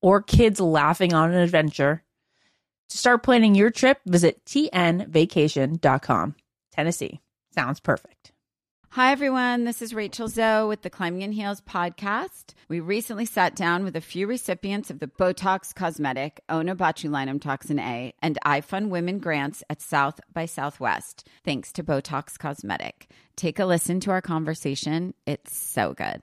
or kids laughing on an adventure. To start planning your trip, visit tnvacation.com. Tennessee sounds perfect. Hi, everyone. This is Rachel Zoe with the Climbing in Heels podcast. We recently sat down with a few recipients of the Botox Cosmetic, Onabotulinum Toxin A, and I Fund Women grants at South by Southwest, thanks to Botox Cosmetic. Take a listen to our conversation. It's so good.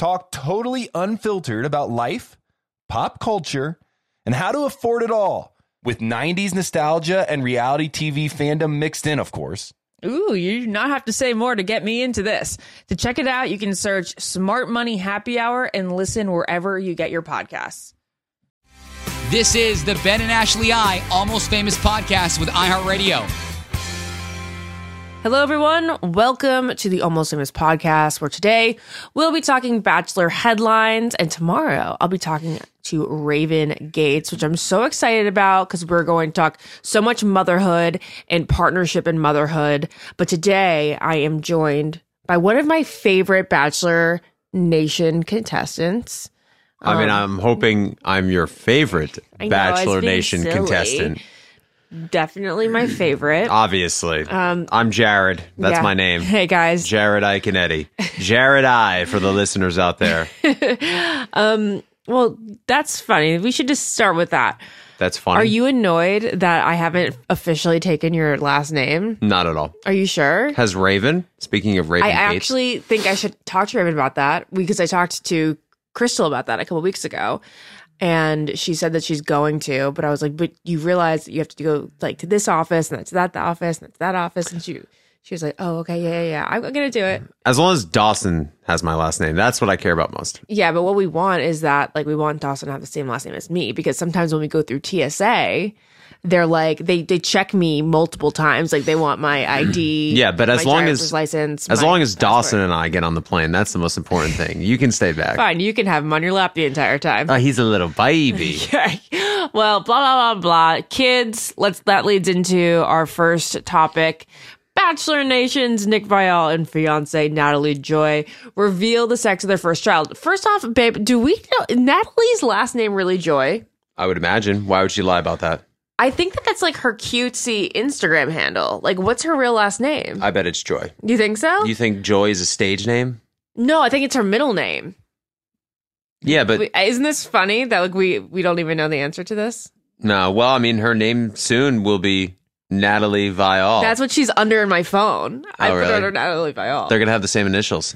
talk totally unfiltered about life, pop culture, and how to afford it all with 90s nostalgia and reality TV fandom mixed in, of course. Ooh, you do not have to say more to get me into this. To check it out, you can search Smart Money Happy Hour and listen wherever you get your podcasts. This is the Ben and Ashley I Almost Famous podcast with iHeartRadio. Hello, everyone. Welcome to the Almost Famous podcast, where today we'll be talking Bachelor headlines, and tomorrow I'll be talking to Raven Gates, which I'm so excited about because we're going to talk so much motherhood and partnership in motherhood. But today I am joined by one of my favorite Bachelor Nation contestants. I mean, I'm hoping I'm your favorite Um, know, Bachelor Nation silly. contestant. Definitely my favorite. Obviously. I'm Jared. That's Um, yeah. my name. Hey, guys. Jared Iaconetti. Jared I for the listeners out there. um, Well, that's funny. We should just start with that. That's funny. Are you annoyed that I haven't officially taken your last name? Not at all. Are you sure? Has Raven, speaking of Raven I Gates, actually think I should talk to Raven about that because I talked to Crystal about that a couple weeks ago. And she said that she's going to, but I was like, but you realize that you have to go like to this office and that's that office and that's that office. And she she was like, oh, okay, yeah, yeah, yeah. I'm gonna do it. as long as Dawson has my last name, that's what I care about most. Yeah, but what we want is that like we want Dawson to have the same last name as me because sometimes when we go through TSA, they're like they they check me multiple times. Like they want my ID. Yeah, but as my long as license, as long as Dawson passport. and I get on the plane, that's the most important thing. You can stay back. fine, you can have him on your lap the entire time. Oh, he's a little baby. Okay. Well, blah blah blah blah. Kids. Let's. That leads into our first topic. Bachelor Nation's Nick Viall and fiance Natalie Joy reveal the sex of their first child. First off, babe, do we know Natalie's last name really Joy? I would imagine. Why would she lie about that? I think that that's like her cutesy Instagram handle. Like, what's her real last name? I bet it's Joy. you think so? You think Joy is a stage name? no, I think it's her middle name. Yeah, but Wait, uh, Isn't this funny that like we we don't even know the answer to this? no. Well, I mean, her name soon will be Natalie Viall. That's what she's under in my phone. Oh, I Oh, put really? her under Natalie Viall. They're gonna have the same initials.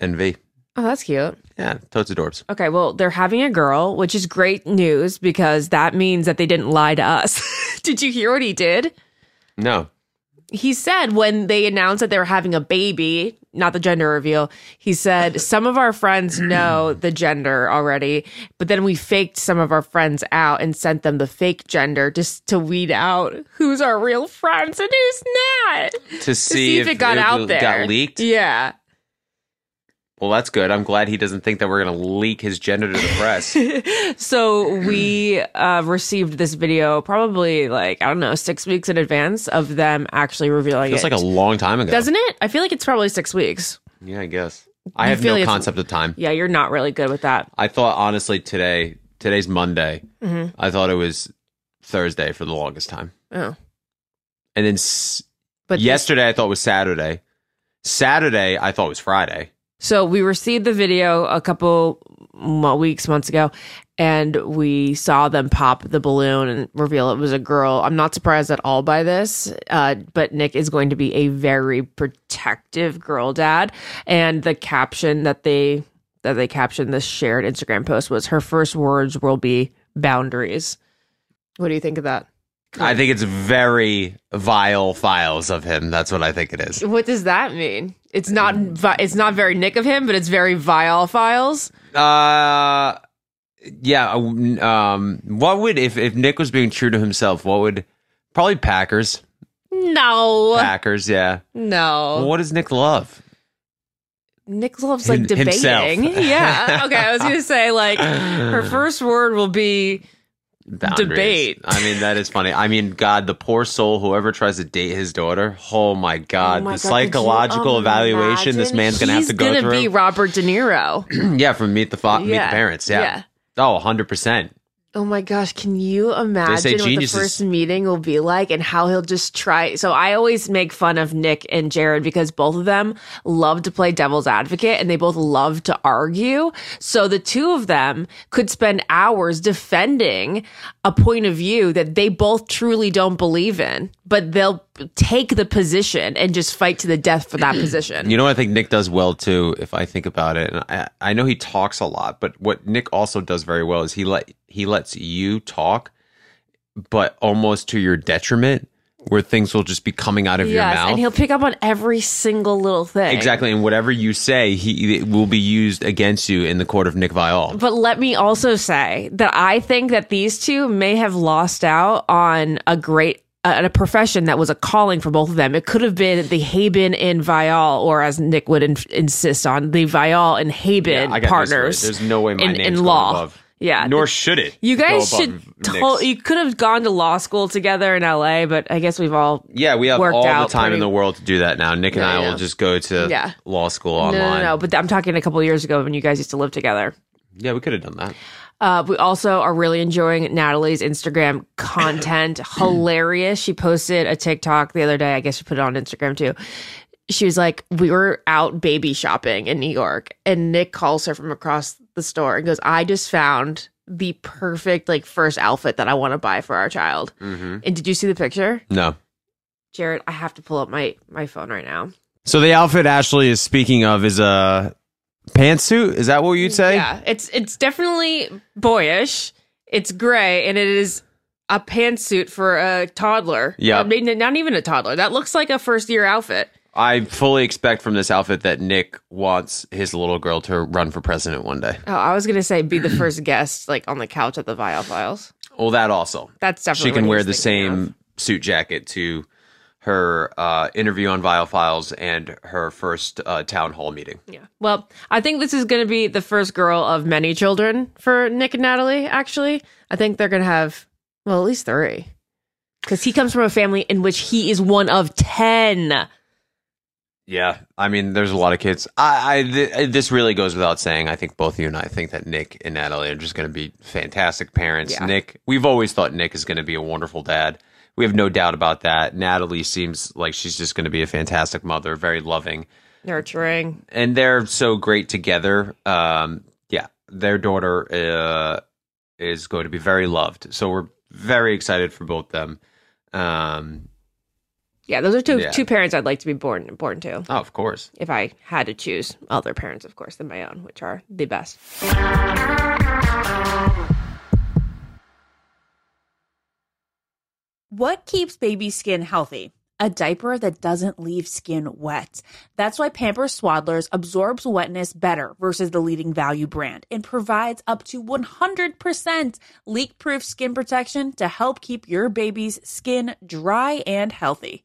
NV. Oh, that's cute. Yeah, totes adorbs. Okay, well, they're having a girl, which is great news because that means that they didn't lie to us. did you hear what he did? No. He said when they announced that they were having a baby, not the gender reveal, he said, Some of our friends know the gender already, but then we faked some of our friends out and sent them the fake gender just to weed out who's our real friends and who's not. To To see, see if, it got out there. Got leaked. Yeah. Well, that's good. I'm glad he doesn't think that we're gonna leak his gender to the press. So we uh, received this video probably like I don't know six weeks in advance of them actually revealing Feels it. like a long time ago. doesn't it? I feel like it's probably six weeks. Yeah, I guess. I You have feel no like it's- concept of time. Yeah, you're not really good with that. I thought honestly today, today's Monday. Mm-hmm. I thought it was Thursday for the longest time, Oh, and then s- but this- yesterday I thought was Saturday. Saturday I thought it was Friday. So we received the video a couple weeks, months ago, and we saw them pop the balloon and reveal it was a girl. I'm not surprised at all by this, uh, but Nick is going to be a very protective girl dad, and the caption that they that they captioned this shared Instagram post was her first words will be boundaries. What do you think of that? I think it's very Viall Files of him. That's what I think it is. What does that mean? It's not vi- it's not very Nick of him, but it's very Viall Files. Uh, yeah. Um, what would if if Nick was being true to himself? What would probably Packers? No, Packers, yeah. no. Well, what does Nick love? Nick loves like Him- debating. himself. yeah. Okay, I was gonna say like her first word will be Boundaries. Debate. I mean, that is funny. I mean, God, the poor soul, whoever tries to date his daughter. Oh my God, Oh my the God, psychological could you evaluation this man's gonna have to go It's gonna through. be Robert De Niro. yeah, from Meet the Fa- Meet the Parents. Yeah. Yeah. Oh, 100 percent. Oh my gosh, can you imagine what the first meeting will be like and how he'll just try? So I always make fun of Nick and Jared because both of them love to play devil's advocate and they both love to argue. So the two of them could spend hours defending a point of view that they both truly don't believe in, but they'll take the position and just fight to the death for that position. You know what I think Nick does well too, if I think about it. And I, I know he talks a lot, but what Nick also does very well is he let he lets you talk, but almost to your detriment, where things will just be coming out of your Yes, mouth. and he'll pick up on every single little thing. Exactly, and whatever you say, he it will be used against you in the court of Nick Viall. But let me also say that I think that these two may have lost out on a great uh, a profession that was a calling for both of them. It could have been the Haibon and Viall, or as Nick would in- insist on, the Viall and Haibon Yeah, partners. This. There's no way my in, name's in law. above. Yeah, Nor should it. you guys should. To- you could have gone to law school together in L.A., but I guess we've all yeah, we have worked all the time in the world to do that now. Nick and Yeah, I yeah. will just go to Yeah. law school no, online. no, no. But I'm talking a couple years ago when you guys used to live together. Yeah, we could have done that. Uh, we also are really enjoying Natalie's Instagram content. Hilarious. She posted a TikTok the other day. I guess she put it on Instagram too. She was like, We were out baby shopping in New York, and Nick calls her from across the store and goes, I just found the perfect like first outfit that I want to buy for our child. hmm And did you see the picture? No. Jared, I have to pull up my my phone right now. So the outfit Ashley is speaking of is a pantsuit. Is that what you'd say? Yeah, it's it's definitely boyish. It's gray and it is a pantsuit for a toddler. Yeah. I mean, not even a toddler. That looks like a first year outfit. I fully expect from this outfit that Nick wants his little girl to run for president one day. Oh, I was gonna say be the first guest, like on the couch at the Viall Files. Well, that also. That's definitely She can wear the same suit jacket to her uh, interview on Viall Files and her first uh, town hall meeting. Yeah. Well, I think this is gonna be the first girl of many children for Nick and Natalie. Actually, I think they're gonna have well at least three, because he comes from a family in which he is one of ten. Yeah, I mean, there's a lot of kids. I, I th- this really goes without saying. I think both you and I think that Nick and Natalie are just going to be fantastic parents. Yeah. Nick, we've always thought Nick is going to be a wonderful dad. We have no doubt about that. Natalie seems like she's just going to be a fantastic mother, very loving, Nurturing. and they're so great together. Um, yeah, their daughter uh, is going to be very loved. So we're very excited for both them. Um, Yeah, those are two Yeah. two parents I'd like to be born born to. oh, of course. If I had to choose other parents, of course, than my own, which are the best. What keeps baby skin healthy? A diaper that doesn't leave skin wet. That's why Pampers Swaddlers absorbs wetness better versus the leading value brand and provides up to 100% leak proof skin protection to help keep your baby's skin dry and healthy.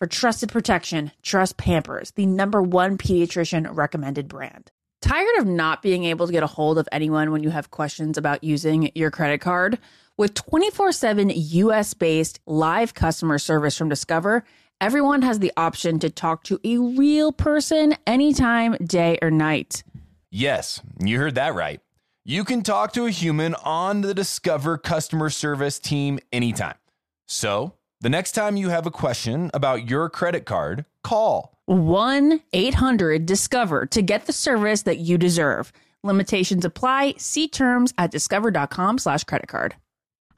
For trusted protection, trust Pampers, the number one pediatrician recommended brand. Tired of not being able to get a hold of anyone when you have questions about using your credit card? With 24 7 US based live customer service from Discover, everyone has the option to talk to a real person anytime, day or night. Yes, you heard that right. You can talk to a human on the Discover customer service team anytime. So, the next time you have a question about your credit card, call 1 800 Discover to get the service that you deserve. Limitations apply. See terms at discover.com slash credit card.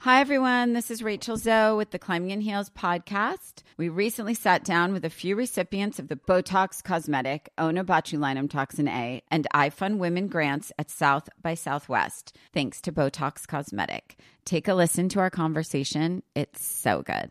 Hi, everyone. This is Rachel Zoe with the Climbing in Heels podcast. We recently sat down with a few recipients of the Botox Cosmetic, Onabotulinum Toxin A, and iFund Women grants at South by Southwest, thanks to Botox Cosmetic. Take a listen to our conversation. It's so good.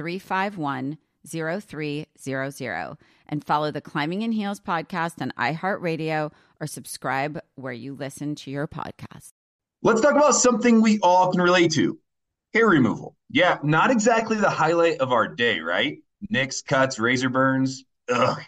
351 0300 and follow the Climbing in Heels podcast on iHeartRadio or subscribe where you listen to your podcast. Let's talk about something we all can relate to hair removal. Yeah, not exactly the highlight of our day, right? Nicks, cuts, razor burns. Ugh.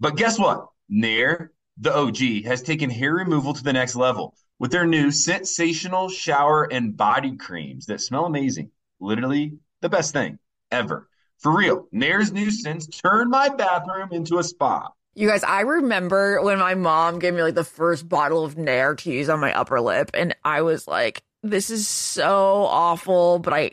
But guess what? Nair, the OG, has taken hair removal to the next level with their new sensational shower and body creams that smell amazing. Literally the best thing ever. For real, Nair's scents turned my bathroom into a spa. You guys, I remember when my mom gave me like the first bottle of Nair to use on my upper lip, and I was like, this is so awful, but I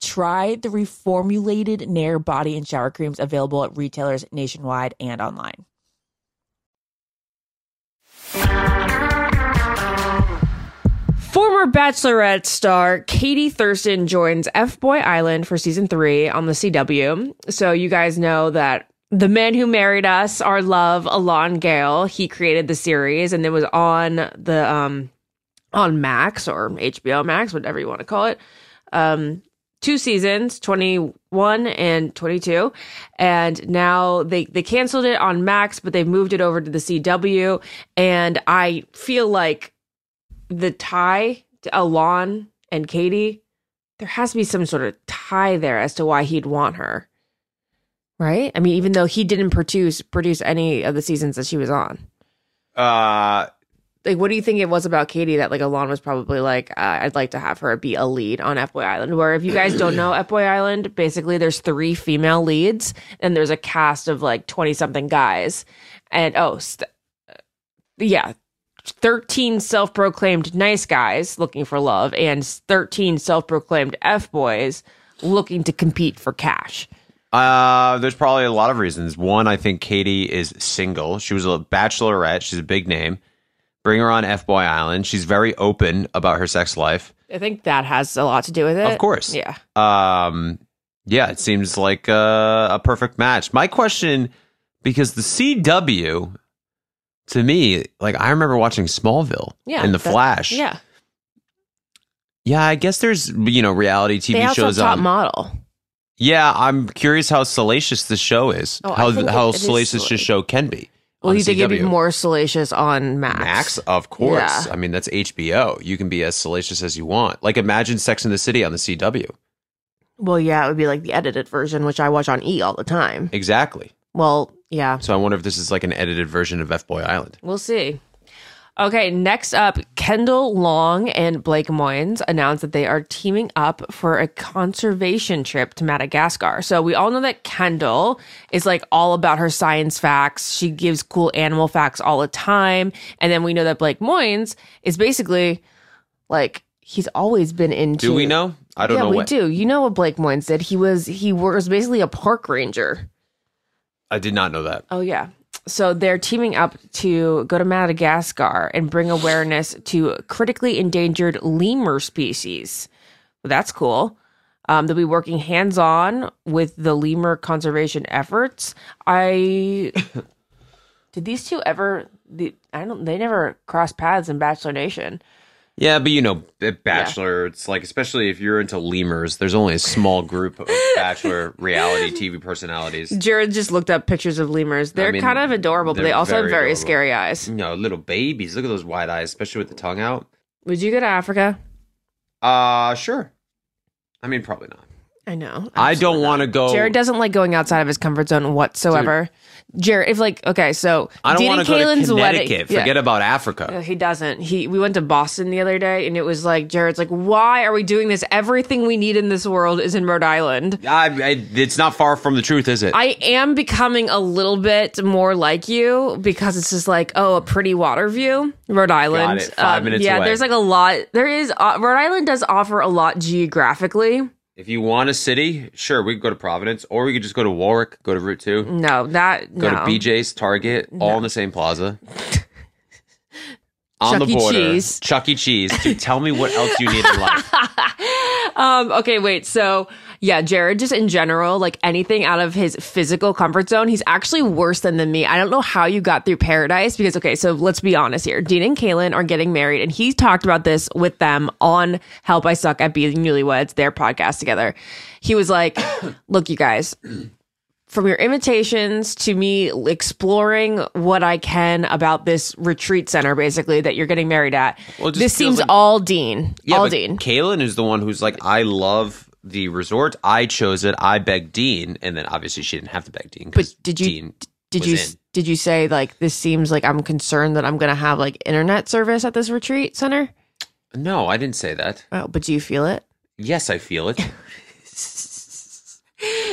Try the reformulated Nair body and shower creams available at retailers nationwide and online. Former Bachelorette star Katie Thurston joins F Boy Island for season three on the CW. So you guys know that the man who married us, our love, Elan Gale, he created the series and it was on the um on Max or HBO Max, whatever you want to call it. Um two seasons, 21 and 22. And now they, they canceled it on Max, but they've moved it over to the CW. And I feel like the tie to Elan and Katie, there has to be some sort of tie there as to why he'd want her. Right? I mean, even though he didn't produce produce any of the seasons that she was on. Uh, Like, what do you think it was about Katie that like Elan was probably like, uh, I'd like to have her be a lead on F Boy Island? Where if you guys don't know F Boy Island, basically there's three female leads and there's a cast of like twenty something guys, and oh, st- yeah, 13 self proclaimed nice guys looking for love and 13 self proclaimed F boys looking to compete for cash. Uh, there's probably a lot of reasons. One, I think Katie is single. She was a bachelorette. She's a big name. Bring her on F Boy Island. She's very open about her sex life. I think that has a lot to do with it. Of course. Yeah. Um, yeah, it seems like a, a perfect match. My question, because the CW, to me, like I remember watching Smallville Yeah. in the that- Flash. Yeah. Yeah, I guess there's you know reality TV They also shows top on. model. yeah, I'm curious how salacious the show is. Oh, how how it- it is salacious the show can be. Well, you think it'd be more salacious on Max? Max, of course. Yeah. I mean, that's HBO. You can be as salacious as you want. Like, imagine Sex in the City on the CW. Well, yeah, it would be like the edited version, which I watch on E all the time. Exactly. Well, yeah, So I wonder if this is like an edited version of F Boy Island. We'll see. Okay, next up, Kendall Long and Blake Moynes announced that they are teaming up for a conservation trip to Madagascar. So we all know that Kendall is like all about her science facts. She gives cool animal facts all the time. And then we know that Blake Moynes is basically like he's always been into Do we know? I don't yeah, know we what. do. You know what Blake Moynes did? He was he was basically a park ranger. I did not know that. Oh yeah. So they're teaming up to go to Madagascar and bring awareness to critically endangered lemur species. Well, that's cool. Um, they'll be working hands on with the lemur conservation efforts. I did these two ever? The, I don't. They never crossed paths in Bachelor Nation. Yeah, but you know, Bachelor, it's like, especially if you're into lemurs, there's only a small group of Bachelor reality TV personalities. Jared just looked up pictures of lemurs. They're mean, kind of adorable, but they also have very very adorable. scary eyes. You know, little babies. Look at those wide eyes, especially with the tongue out. Would you go to Africa? Uh, sure. I mean, probably not. I know. I don't want to go. Jared doesn't like going outside of his comfort zone whatsoever. Jared, if like okay, so I don't want to go to Caelynn's Connecticut. wedding- Forget yeah. about Africa. Uh, He doesn't. He we went to Boston the other day, and it was like Jared's like, "Why are we doing this? Everything we need in this world is in Rhode Island." I, I, it's not far from the truth, is it? I am becoming a little bit more like you because it's just like, oh, a pretty water view, Rhode Island. it. Five minutes Yeah, away. there's like a lot. There is uh, Rhode Island does offer a lot geographically. If you want a city, sure, we could go to Providence, or we could just go to Warwick, go to Route Two, No, that go no. to BJ's, Target, all in the same plaza. On Chuck the border, Cheese. Chuck E. Cheese. Dude, tell me what else you need in life. Um, okay, wait. So, yeah, Jared, just in general, like anything out of his physical comfort zone, he's actually worse than, than me. I don't know how you got through paradise because, okay, so let's be honest here. Dean and Caelynn are getting married, and he talked about this with them on Help I Suck at Being Newlyweds, their podcast together. He was like, Look, you guys, from your invitations to me exploring what I can about this retreat center, basically, that you're getting married at, Well, this seems like- all Dean. all but Dean. Caelynn is the one who's like, I love the resort. I chose it. I begged Dean, and then obviously she didn't have to beg Dean. But did you Dean did you in. did you say like this seems like I'm concerned that I'm gonna have like internet service at this retreat center? No, I didn't say that. Oh, but do you feel it? Yes, I feel it.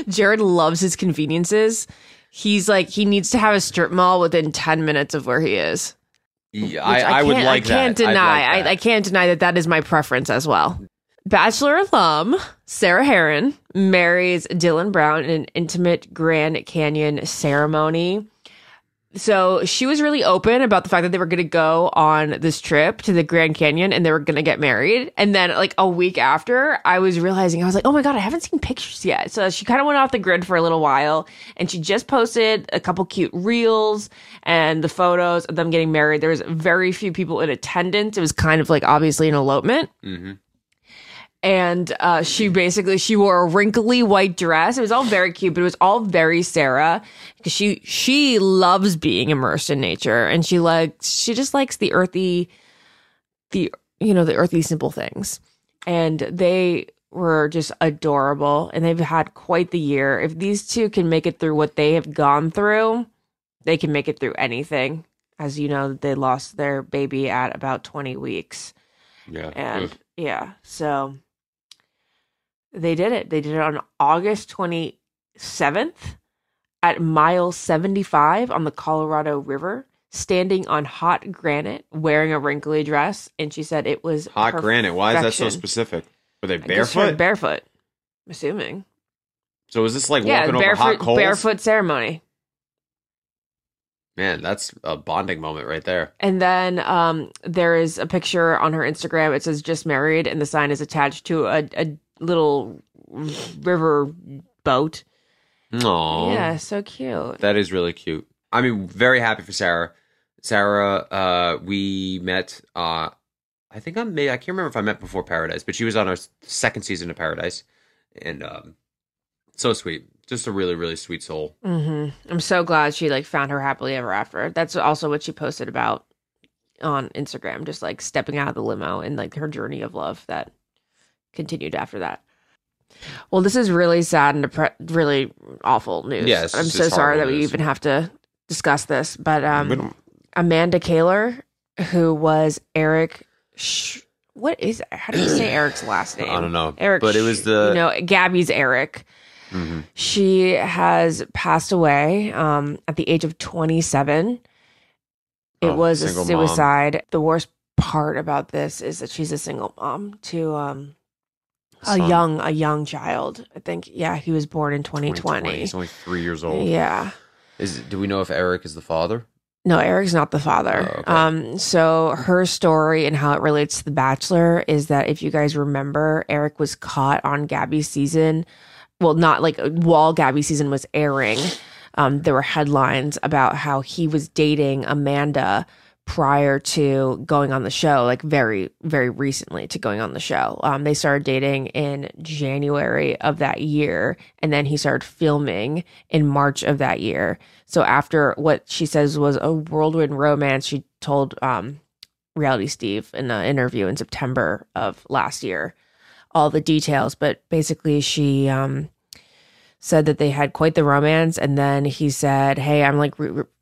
Jared loves his conveniences. He's like he needs to have a strip mall within ten minutes of where he is. Yeah, Which I, I would like I can't that. Deny. like. I, I can't deny that that is my preference as well. Bachelor alum Sarah Herron marries Dylan Brown in an intimate Grand Canyon ceremony. So she was really open about the fact that they were going to go on this trip to the Grand Canyon and they were going to get married. And then, like a week after, I was realizing, I was like, oh my God, I haven't seen pictures yet. So she kind of went off the grid for a little while and she just posted a couple cute reels and the photos of them getting married. There was very few people in attendance. It was kind of like obviously an elopement mm-hmm. And uh, she basically she wore a wrinkly white dress. It was all very cute, but it was all very Sarah because she she loves being immersed in nature, and she likes she just likes the earthy, the you know the earthy simple things, and they were just adorable, and they've had quite the year. If these two can make it through what they have gone through, they can make it through anything. As you know, they lost their baby at about twenty weeks Yeah. and yeah so they did it they did it on august 27th at mile 75 on the colorado river standing on hot granite wearing a wrinkly dress and she said it was Hot granite. Why is that so specific? Were they I guess her barefoot? barefoot I'm assuming so is this like yeah walking over barefoot hot coals? barefoot ceremony Man, that's a bonding moment right there. And then um, there is a picture on her Instagram. It says "just married," and the sign is attached to a, a little river boat. Aww. Yeah, so cute. That is really cute. I mean, very happy for Sarah. Sarah, uh, we met. Uh, I think I may. I can't remember if I met before Paradise, but she was on our second season of Paradise, and um, so sweet. Just a really, really sweet soul. hmm I'm so glad she like found her happily ever after. That's also what she posted about on Instagram, just like stepping out of the limo and like her journey of love that continued after that. Well, this is really sad and depre- really awful news. Yeah, I'm so sorry that we news. even have to discuss this, but um, Amanda Kaler, who was Erich. Sh- what is how do you say Erich's last name? I don't know, Erich, but it was the- you know Gabby's Erich. Mhm. She has passed away um, at the age of 27. It Oh, was a single mom. suicide. The worst part about this is that she's a single mom to um, a young a young child. I think yeah, he was born in 2020. He's only three years old. Yeah. Is do we know if Erich is the father? No, Erich's not the father. Oh, okay. Um, so her story and how it relates to The Bachelor is that if you guys remember, Erich was caught on Gabby's season. Well, not like while Gabby's season was airing. Um, there were headlines about how he was dating Amanda prior to going on the show, like very, very recently to going on the show. Um, they started dating in January of that year, and then he started filming in March of that year. So after what she says was a whirlwind romance, she told um, Reality Steve in an interview in September of last year all the details. But basically, she um, said that they had quite the romance, and then he said, "Hey, I'm like."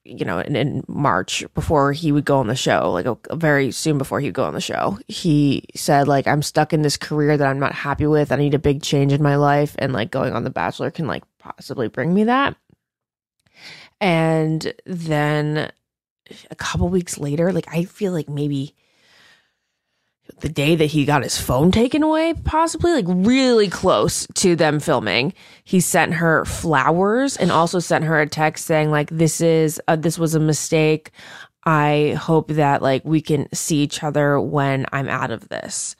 You know, in, in March before he would go on the show, like a, very soon before he'd go on the show, he said, like, I'm stuck in this career that I'm not happy with. I need a big change in my life. And like going on The Bachelor can like possibly bring me that. And then a couple weeks later, like I feel like maybe the day that he got his phone taken away, possibly like really close to them filming, he sent her flowers and also sent her a text saying like this is uh, this was a mistake. I hope that like we can see each other when I'm out of this.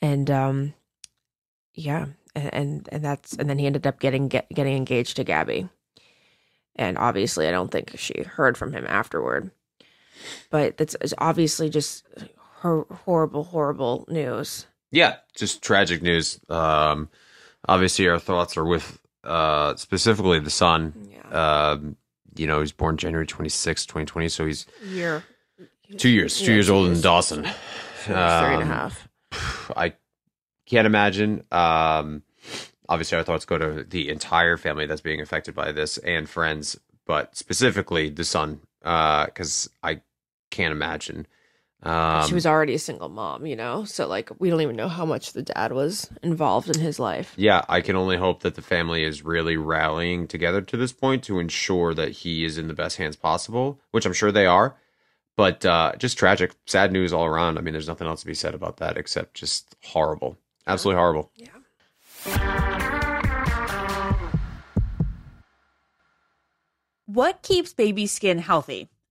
And um yeah, and and, and that's and then he ended up getting get, getting engaged to Gabby. And obviously I don't think she heard from him afterward. But that's obviously just hor- horrible horrible news. Yeah, just tragic news. Um, obviously, our thoughts are with uh, specifically the son. Yeah. Um, you know, he's born January 26, 2020, so he's Year two years, two Yeah, years two old in years. Dawson. three and a Um, half. I can't imagine. Um, obviously, our thoughts go to the entire family that's being affected by this and friends, but specifically the son, because I can't imagine. Um, she was already a single mom, you know? So, like, we don't even know how much the dad was involved in his life. yeah, I can only hope that the family is really rallying together to this point to ensure that he is in the best hands possible, which I'm sure they are. But uh, just tragic, sad news all around. I mean, there's nothing else to be said about that except just horrible, absolutely horrible. Yeah. What keeps baby skin healthy?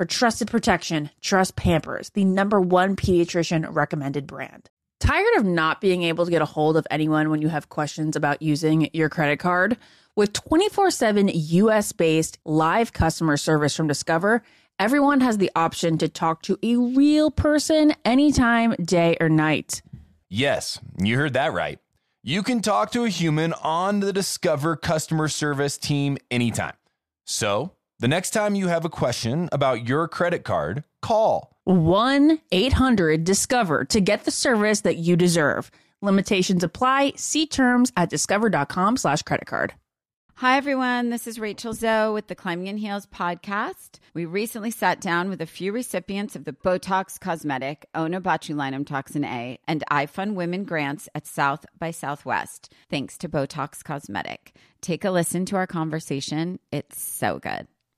For trusted protection, trust Pampers, the number one pediatrician recommended brand. Tired of not being able to get a hold of anyone when you have questions about using your credit card? With 24 7 US based live customer service from Discover, everyone has the option to talk to a real person anytime, day or night. Yes, you heard that right. You can talk to a human on the Discover customer service team anytime. So, the next time you have a question about your credit card, call 1 800 Discover to get the service that you deserve. Limitations apply. See terms at discover.com slash credit card. Hi, everyone. This is Rachel Zoe with the Climbing in Heels podcast. We recently sat down with a few recipients of the Botox Cosmetic, Onabotulinum Toxin A, and iFund Women grants at South by Southwest, thanks to Botox Cosmetic. Take a listen to our conversation. It's so good.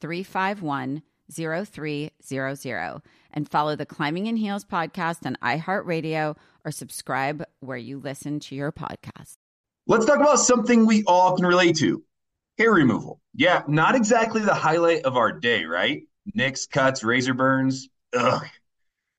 351 0300 and follow the Climbing in Heels podcast on iHeartRadio or subscribe where you listen to your podcast. Let's talk about something we all can relate to hair removal. Yeah, not exactly the highlight of our day, right? Nicks, cuts, razor burns. Ugh.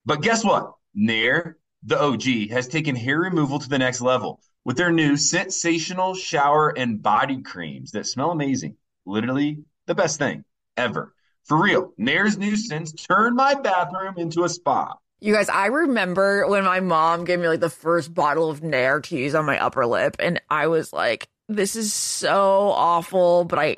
But guess what? Nair, the OG, has taken hair removal to the next level with their new sensational shower and body creams that smell amazing. Literally the best thing ever. For real, Nair's scents turned my bathroom into a spa. You guys, I remember when my mom gave me like the first bottle of Nair to use on my upper lip, and I was like, this is so awful, but I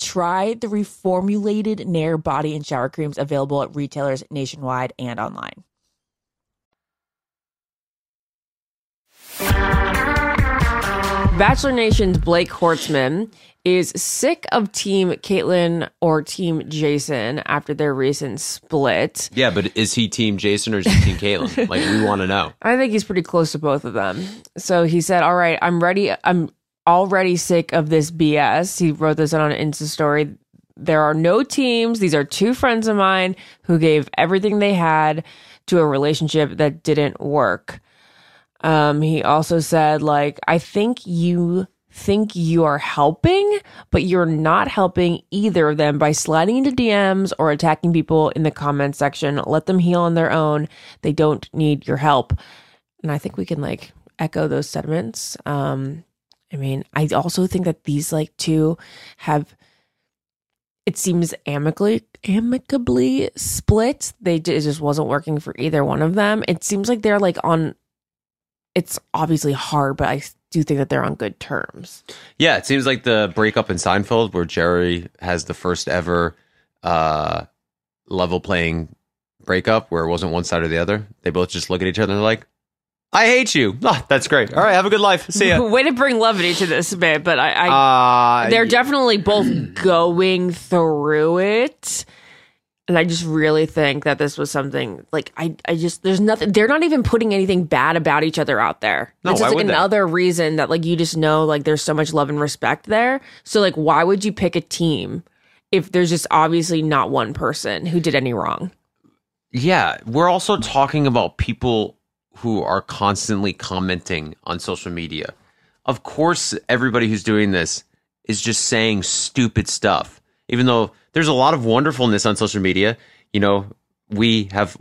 Try the reformulated Nair body and shower creams available at retailers nationwide and online. Bachelor Nation's Blake Horstmann is sick of Team Kaitlyn or Team Jason after their recent split. Yeah, but is he Team Jason or is he Team Kaitlyn? Like, we want to know. I think he's pretty close to both of them. So he said, All right, I'm ready. I'm already sick of this BS. He wrote this on an Insta story. There are no teams. These are two friends of mine who gave everything they had to a relationship that didn't work. Um, he also said, like, I think you think you are helping, but you're not helping either of them by sliding into DMs or attacking people in the comment section. Let them heal on their own. They don't need your help. And I think we can like echo those sentiments. Um, I mean, I also think that these like two have it seems amicably amicably split. They it just wasn't working for either one of them. It seems like they're like on it's obviously hard, but I do think that they're on good terms. Yeah, it seems like the breakup in Seinfeld, where Jerry has the first ever uh, level playing breakup, where it wasn't one side or the other. They both just look at each other and they're like, "I hate you." Oh, that's great. All right, have a good life. See ya. Way to bring levity to this, babe. But I, I Uh, they're definitely both going through it. And I just really think that this was something like I, I just there's nothing they're not even putting anything bad about each other out there. No, just like would they? another reason that like you just know like there's so much love and respect there. So like why would you pick a team if there's just obviously not one person who did any wrong? Yeah, we're also talking about people who are constantly commenting on social media. Of course, everybody who's doing this is just saying stupid stuff. Even though there's a lot of wonderfulness on social media, you know, we have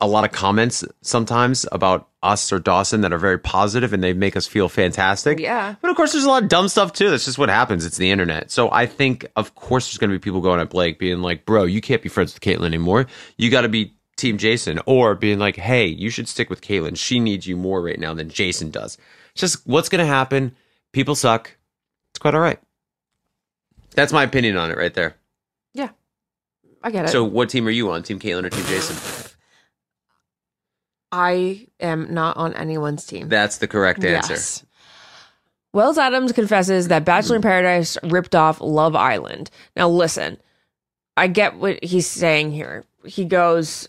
a lot of comments sometimes about us or Dawson that are very positive and they make us feel fantastic. Oh, yeah. But of course, there's a lot of dumb stuff too. That's just what happens. It's the internet. So I think, of course, there's going to be people going at Blake being like, bro, you can't be friends with Kaitlyn anymore. You got to be Team Jason. Or being like, hey, you should stick with Kaitlyn. She needs you more right now than Jason does. It's just what's going to happen. People suck. It's quite all right. That's my opinion on it right there. Yeah. I get it. So, what team are you on? Team Kaitlyn or Team Jason? I am not on anyone's team. That's the correct answer. Yes. Wells Adams confesses that Bachelor in hmm. Paradise ripped off Love Island. Now, listen, I get what he's saying here. He goes,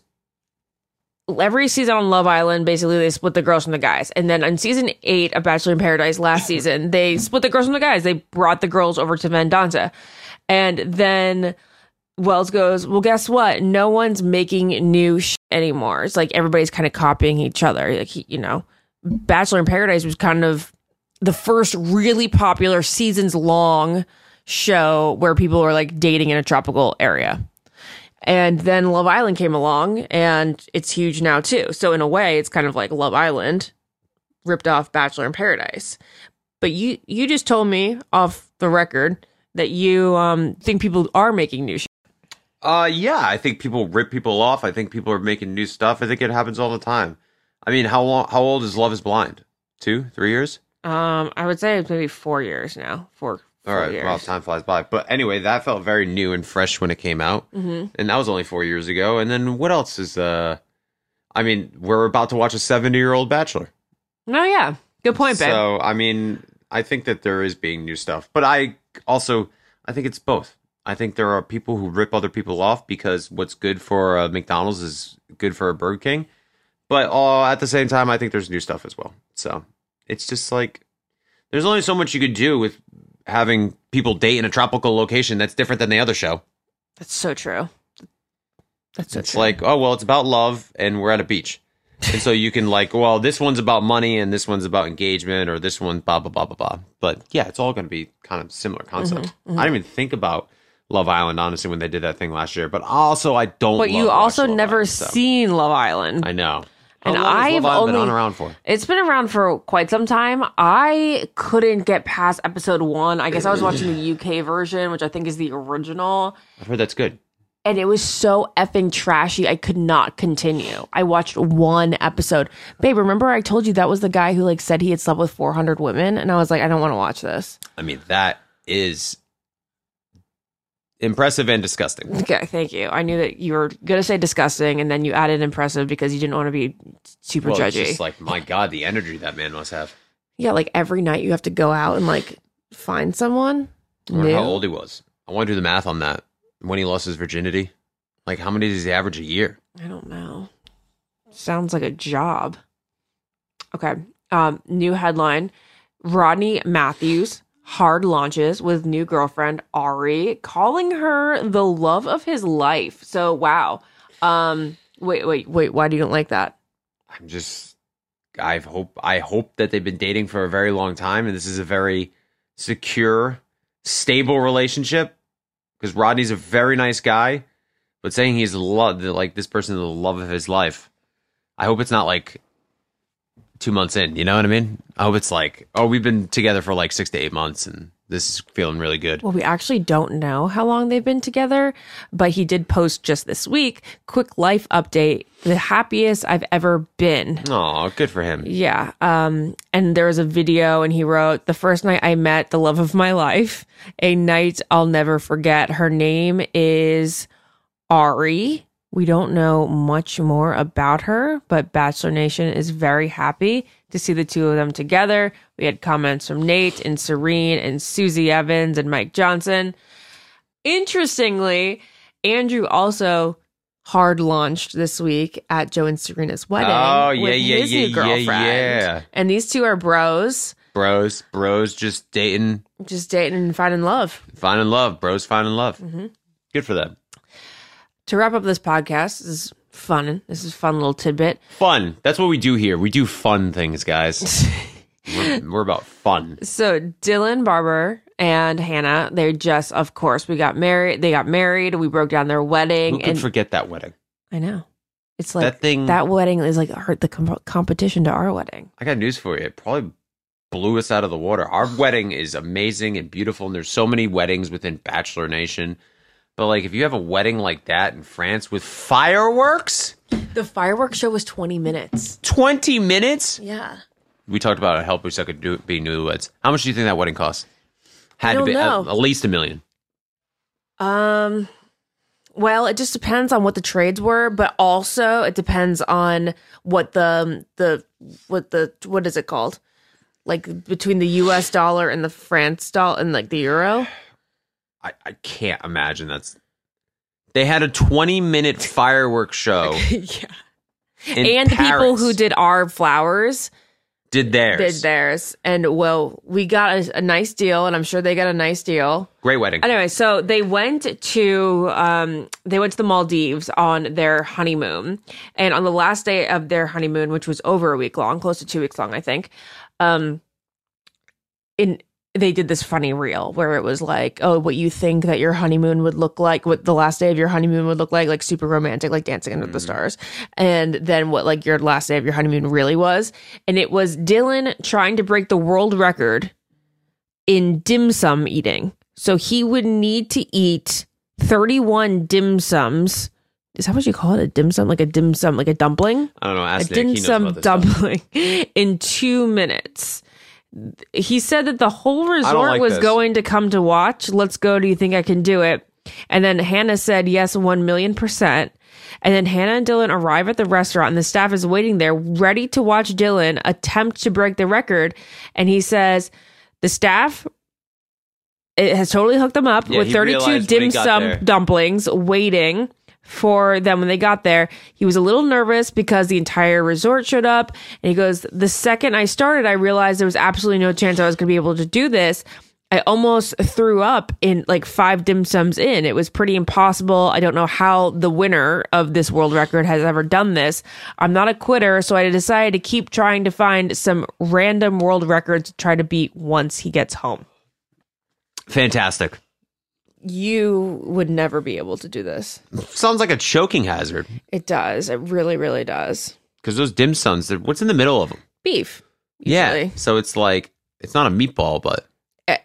every season on Love Island, basically, they split the girls from the guys. And then on season eight of Bachelor in Paradise last season, they split the girls from the guys. They brought the girls over to Vendanta. And then Wells goes, Well, guess what? No one's making new sh- anymore. It's like everybody's kind of copying each other. Like, he, you know, Bachelor in Paradise was kind of the first really popular seasons long show where people were like dating in a tropical area. And then Love Island came along and it's huge now too. So in a way, it's kind of like Love Island ripped off Bachelor in Paradise. But you you just told me off the record that you um think people are making new shit. Uh, yeah, I think people rip people off. I think people are making new stuff. I think it happens all the time. I mean, how long? How old is Love Is Blind? Two, three years? Um, I would say it's maybe four years now. Four. All right. years. Well, time flies by. But anyway, that felt very new and fresh when it came out, mm-hmm. and that was only four years ago. And then what else is? Uh, I mean, we're about to watch a seventy-year-old Bachelor. No, yeah, good point, babe. So I mean, I think that there is being new stuff, but I also I think it's both. I think there are people who rip other people off because what's good for uh, McDonald's is good for a Burger King, but uh, at the same time, I think there's new stuff as well. So it's just like there's only so much you could do with having people date in a tropical location that's different than the other show. That's so true. That's so It's true. like, oh well, it's about love and we're at a beach. and so you can like, well, this one's about money and this one's about engagement or this one blah blah blah blah blah. But yeah, it's all going to be kind of similar concept. Mm-hmm, I didn't even think about Love Island honestly when they did that thing last year. But also, I don't. but you also never Island, so- seen Love Island. I know. And How I've been only- on around for. It's been around for quite some time. I couldn't get past episode one. I guess I was watching the UK version, which I think is the original. I've heard that's good. And it was so effing trashy. I could not continue. I watched one episode. Babe, remember I told you that was the guy who like said he had slept with 400 women? And I was like, I don't want to watch this. I mean, that is impressive and disgusting. Okay, thank you. I knew that you were gonna say disgusting, and then you added impressive because you didn't want to be super Well, it's judgy. just like my God, the energy that man must have. yeah, like every night you have to go out and like find someone. I wonder new. how old he was. I want to do the math on that. When he lost his virginity, like how many does he average a year? I don't know. Sounds like a job. Okay. Um, new headline. Rodney Mathews hard launches with new girlfriend Ari, calling her the love of his life. So wow. Um, wait, wait, wait. Why do you don't like that? I'm just I hope I hope that they've been dating for a very long time and this is a very secure, stable relationship. Because Rodney's a very nice guy, but saying he's love like this person is the love of his life. I hope it's not like two months in. You know what I mean? I hope it's like, oh, we've been together for like six to eight months, and this is feeling really good. Well, we actually don't know how long they've been together, but he did post just this week. Quick life update: the happiest I've ever been. Oh, good for him. Yeah. Um, and there was a video and he wrote, The first night I met the love of my life, a night I'll never forget. Her name is Ari. We don't know much more about her, but Bachelor Nation is very happy to see the two of them together. We had comments from Nate and Serene and Susie Evans and Mike Johnson. Interestingly, Andrew also hard launched this week at Joe and Serena's wedding. Oh, yeah, with yeah, his yeah, new yeah, girlfriend. yeah. And these two are bros, Bros, bros, just dating, just dating and finding love. finding love. Bros, finding love. Mm-hmm. Good for them. To wrap up this podcast, this is fun. This is a fun little tidbit. Fun. That's what we do here. We do fun things, guys. we're, we're about fun. So Dylan Barbour and Hannah, they just, of course, we got married. They got married. We broke down their wedding, Who could and forget that wedding? I know it's like That thing- That wedding is like our, the com- competition to our wedding. I got news for you. It probably blew us out of the water. Our wedding is amazing and beautiful, and there's so many weddings within Bachelor Nation. But like, if you have a wedding like that in France with fireworks, The fireworks show was twenty minutes. twenty minutes. Yeah. We talked about how we could do be newlyweds. How much do you think that wedding cost? Had to be at, know. at least a million. Um, well, it just depends on what the trades were, but also it depends on what the the what the what is it called? Like between the U.S. dollar and the France dollar and like the euro. I, I can't imagine that's. They had a 20 minute fireworks show. yeah. and the people who did our flowers did theirs. did theirs, and well, we got a, a nice deal, and I'm sure they got a nice deal. Great wedding. Anyway, so they went to um they went to the Maldives on their honeymoon. And on the last day of their honeymoon, which was over a week long, close to 2 weeks long, I think. Um in they did this funny reel where it was like, oh, what you think that your honeymoon would look like, what the last day of your honeymoon would look like, like super romantic, like dancing under the mm-hmm. stars. And then what like your last day of your honeymoon really was. And it was Dylan trying to break the world record in dim sum eating. So he would need to eat 31 dim sums. Is that what you call it? A dim sum? Like a dim sum, like a dumpling? I don't know. A Nick. dim sum about this stuff. dumpling in two minutes. He said that the whole resort like was this. going to come to watch. Let's go. Do you think I can do it? And then Hannah said, yes, 1 million percent. And then Hannah and Dylan arrive at the restaurant, and the staff is waiting there, ready to watch Dylan attempt to break the record. And he says, the staff it has totally hooked them up Yeah, with 32 dim sum there. dumplings waiting for them when they got there. He was a little nervous because the entire resort showed up. And he goes, The second I started, I realized there was absolutely no chance I was going to be able to do this. I almost threw up in like five dim sums in. It was pretty impossible. I don't know how the winner of this world record has ever done this. I'm not a quitter, so I decided to keep trying to find some random world records to try to beat once he gets home. Fantastic. You would never be able to do this. Sounds like a choking hazard. It does. It really, really does. Because those dim sums, what's in the middle of them? Beef. Yeah. So it's like, it's not a meatball, but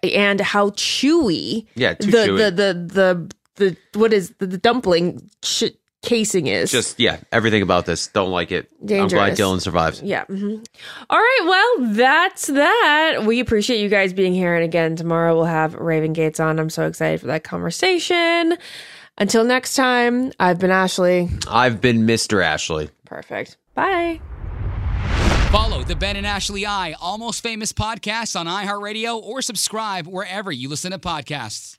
And how chewy yeah, the, chewy. the the the the what is the, the dumpling ch- casing is. Just yeah, everything about this. Don't like it. I'm glad Dylan survived. Yeah. mhm. All right. Well, that's that. We appreciate you guys being here. And again, tomorrow we'll have Raven Gates on. I'm so excited for that conversation. Until next time, I've been Ashley. I've been Mr. Ashley. Perfect. Bye. Follow the Ben and Ashley I Almost Famous podcast on iHeartRadio or subscribe wherever you listen to podcasts.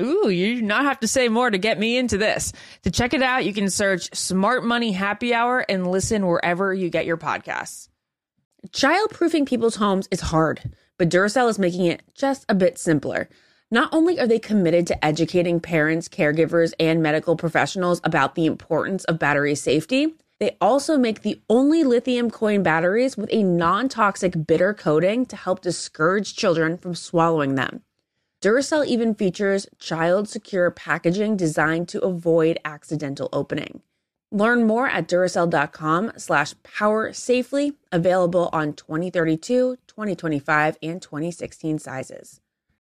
Ooh, you do not have to say more to get me into this. To check it out, you can search Smart Money Happy Hour and listen wherever you get your podcasts. Childproofing people's homes is hard, but Duracell is making it just a bit simpler. Not only are they committed to educating parents, caregivers, and medical professionals about the importance of battery safety, they also make the only lithium coin batteries with a non toxic bitter coating to help discourage children from swallowing them. Duracell even features child secure packaging designed to avoid accidental opening. Learn more at Duracell.com slash power safely, available on 2032, 2025, and 2016 sizes.